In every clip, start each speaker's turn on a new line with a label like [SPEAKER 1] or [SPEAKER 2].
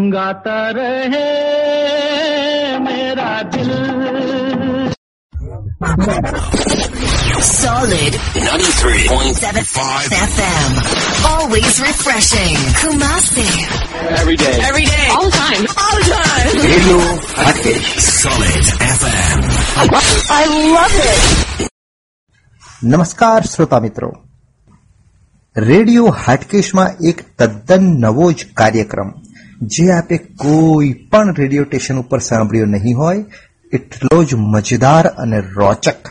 [SPEAKER 1] गाता रहे मेरा दिल
[SPEAKER 2] Solid
[SPEAKER 3] 93.75
[SPEAKER 2] FM. Always refreshing. Kumasi.
[SPEAKER 1] Every day.
[SPEAKER 2] Every day. All the time. All the time.
[SPEAKER 3] Radio Hackett. Solid FM.
[SPEAKER 2] I love it.
[SPEAKER 4] નમસ્કાર શ્રોતા મિત્રો radio હાટકેશમાં એક તદ્દન નવો જ જે આપે કોઈ પણ રેડિયો સ્ટેશન ઉપર સાંભળ્યો નહીં હોય એટલો જ મજેદાર અને રોચક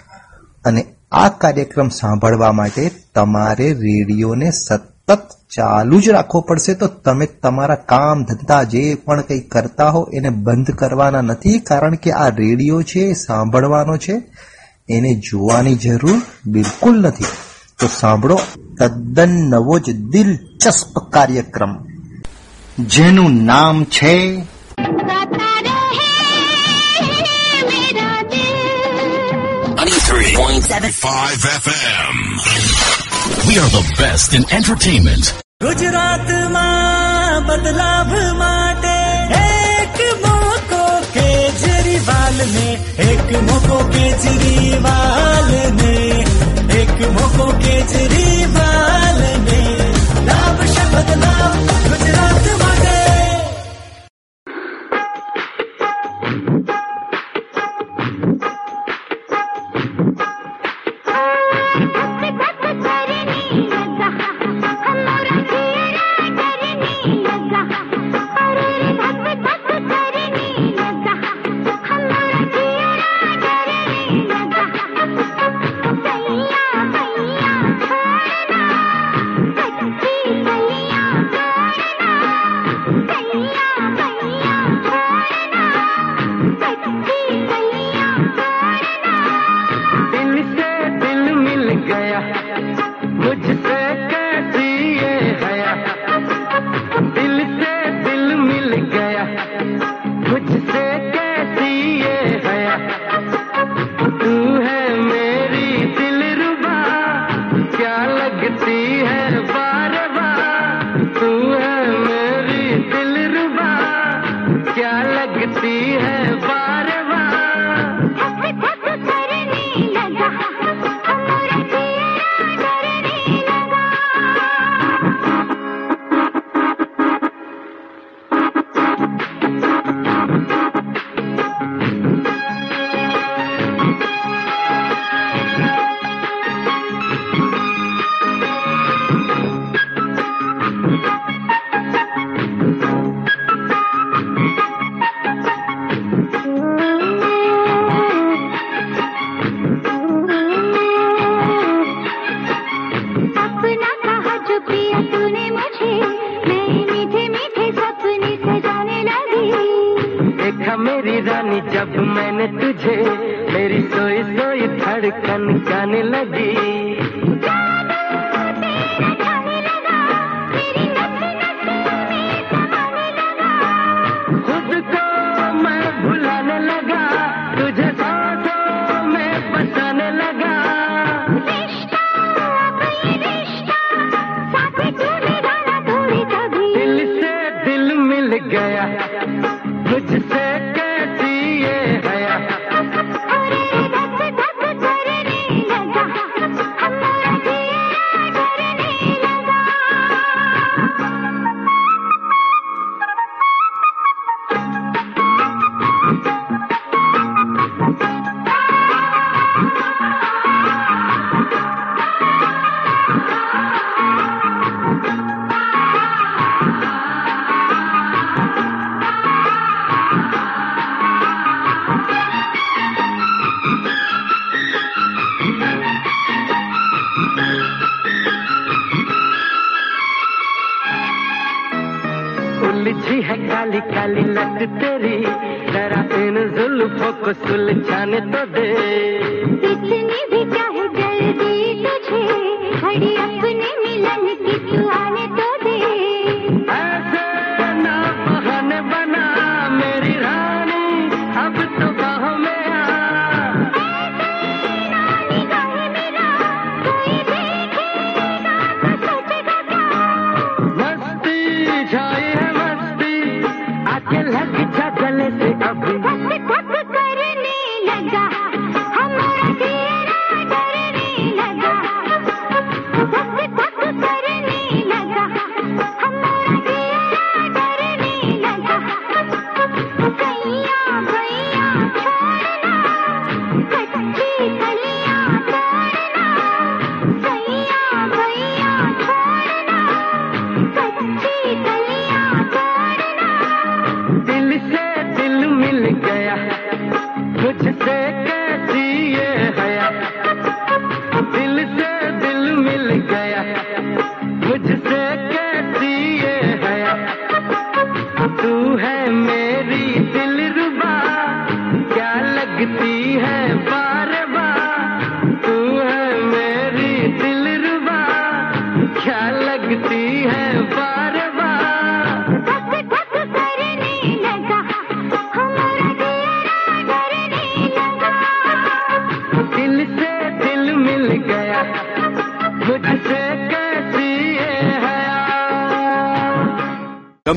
[SPEAKER 4] અને આ કાર્યક્રમ સાંભળવા માટે તમારે રેડિયોને સતત ચાલુ જ રાખવો પડશે તો તમે તમારા કામ ધંધા જે પણ કંઈ કરતા હો એને બંધ કરવાના નથી કારણ કે આ રેડિયો છે એ સાંભળવાનો છે એને જોવાની જરૂર બિલકુલ નથી તો સાંભળો તદ્દન નવો જ દિલચસ્પ કાર્યક્રમ જેનું નામ છે
[SPEAKER 3] Three FM. We are the best in entertainment.
[SPEAKER 5] Gujarat માં બદલાવ માટે એક મોકો કેજરીવાલ ને એક મોકો
[SPEAKER 1] કેજરીવાલ ને એક મોકો કેજરી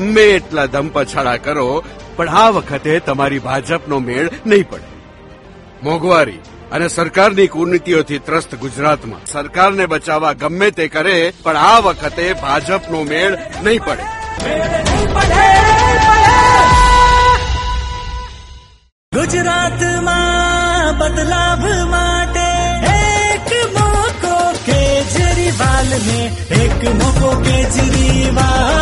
[SPEAKER 6] ગમે એટલા ધમ પછાડા કરો પણ આ વખતે તમારી ભાજપનો મેળ નહીં પડે મોંઘવારી અને સરકારની કુર્નીતિઓથી ત્રસ્ત ગુજરાતમાં સરકારને બચાવવા ગમે તે કરે પણ આ વખતે ભાજપનો મેળ નહીં પડે
[SPEAKER 7] ગુજરાતમાં બદલાવ માટે એક મોકો કેજરીવાલને એક મોકો
[SPEAKER 5] કેજરીવાલ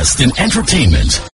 [SPEAKER 5] best in entertainment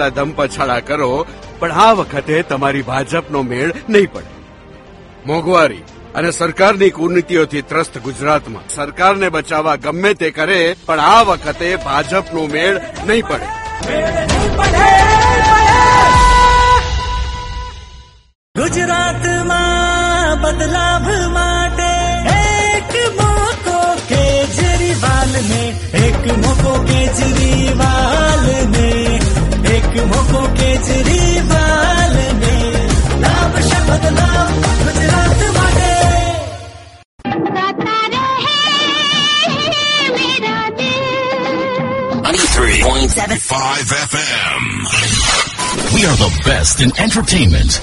[SPEAKER 6] લા ધમ પછાડા કરો પણ આ વખતે તમારી ભાજપનો મેળ નહીં પડે મોગવારી અને સરકારની કૂર્ણતિઓથી ત્રસ્ત ગુજરાતમાં સરકારને બચાવા ગમ્મે તે કરે પણ આ વખતે ભાજપનો મેળ નહીં પડે
[SPEAKER 7] ગુજરાતમાં બદલાવ માટે એક મોકો કેજેરી વાલને એક મોકો
[SPEAKER 3] and entertainment.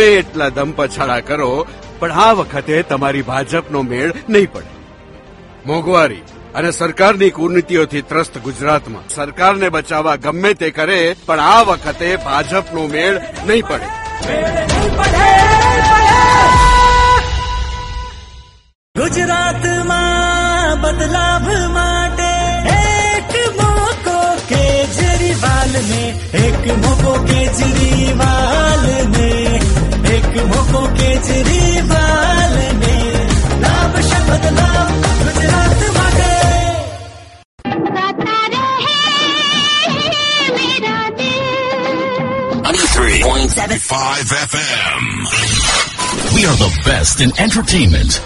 [SPEAKER 6] ગમે એટલા દમ પછાડા કરો પણ આ વખતે તમારી ભાજપનો મેળ નહીં પડે મોંઘવારી અને સરકારની કુર્નીતિઓથી ત્રસ્ત ગુજરાતમાં સરકારને બચાવવા ગમે તે કરે પણ આ વખતે ભાજપનો મેળ નહીં પડે
[SPEAKER 7] ગુજરાતમાં બદલાવ માટે એક મોકો કેજરીવાલ ને એક મોકો કેજરીવાલ ને एक के जरीबाल ने गुजरात
[SPEAKER 5] माटे Three point seven
[SPEAKER 8] five FM. We are the best in entertainment.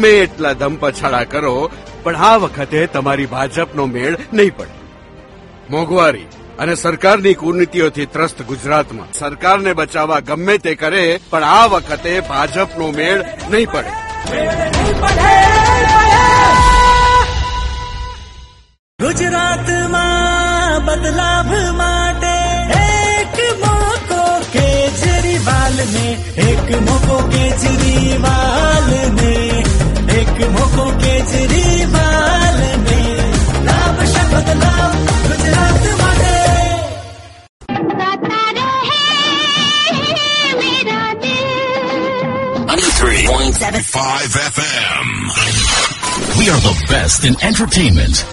[SPEAKER 6] ગમે એટલા ધમપછાડા કરો પણ આ વખતે તમારી ભાજપનો મેળ નહીં પડે મોંઘવારી અને સરકારની કુર્નીતિઓથી ત્રસ્ત ગુજરાતમાં સરકારને બચાવવા ગમે તે કરે પણ આ વખતે ભાજપનો મેળ નહીં પડે
[SPEAKER 7] ગુજરાતમાં બદલાવ માટે એક મોકો
[SPEAKER 3] કેજરીવાલને best in entertainment.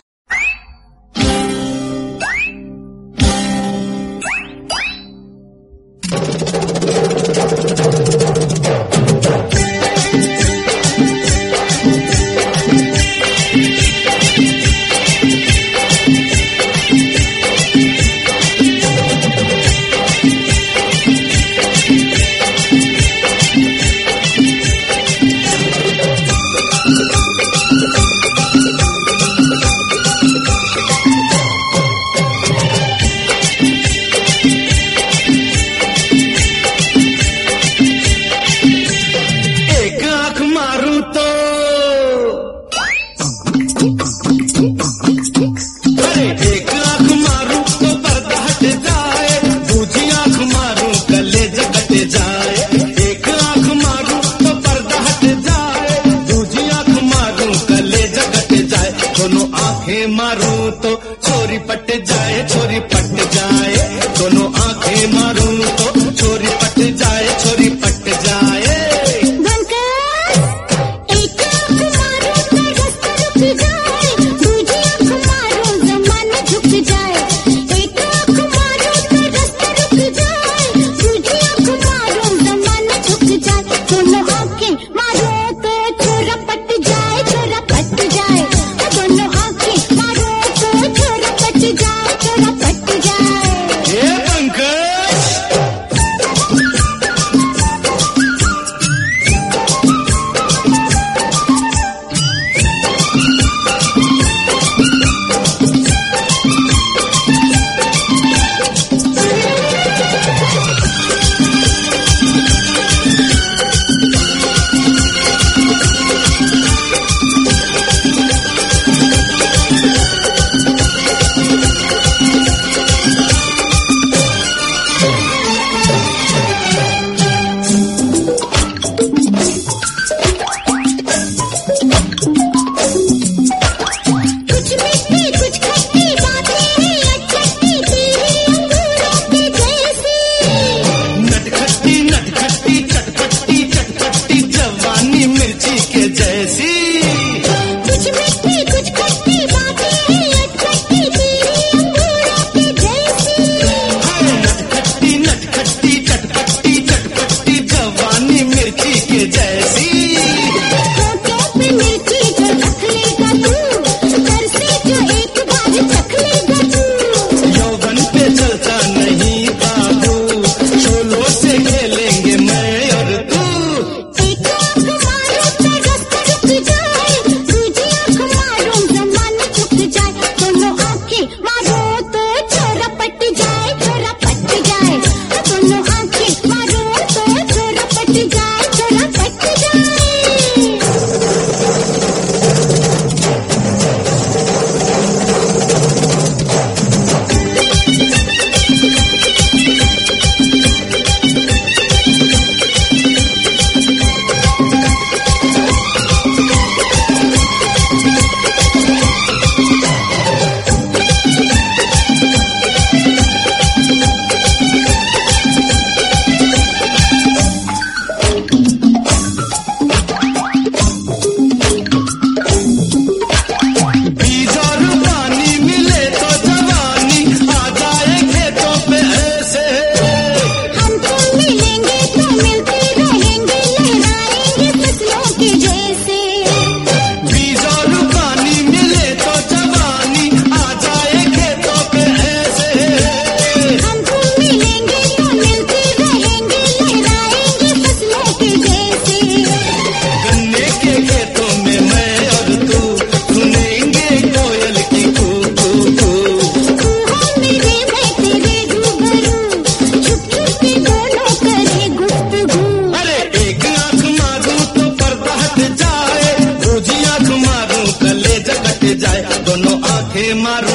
[SPEAKER 5] मार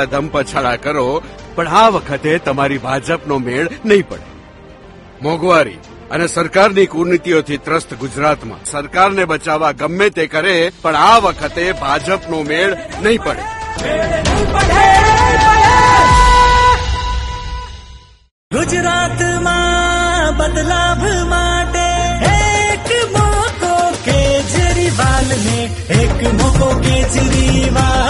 [SPEAKER 6] આટલા દમ પછાડા કરો પણ આ વખતે તમારી ભાજપનો મેળ નહીં પડે મોંઘવારી અને સરકારની કુર્નીતિઓથી ત્રસ્ત ગુજરાતમાં સરકારને બચાવવા ગમે તે કરે પણ આ વખતે ભાજપનો મેળ નહીં પડે
[SPEAKER 7] ગુજરાતમાં બદલાવ માટે એક મોકો કેજરીવાલને એક મોકો
[SPEAKER 9] કેજરીવાલ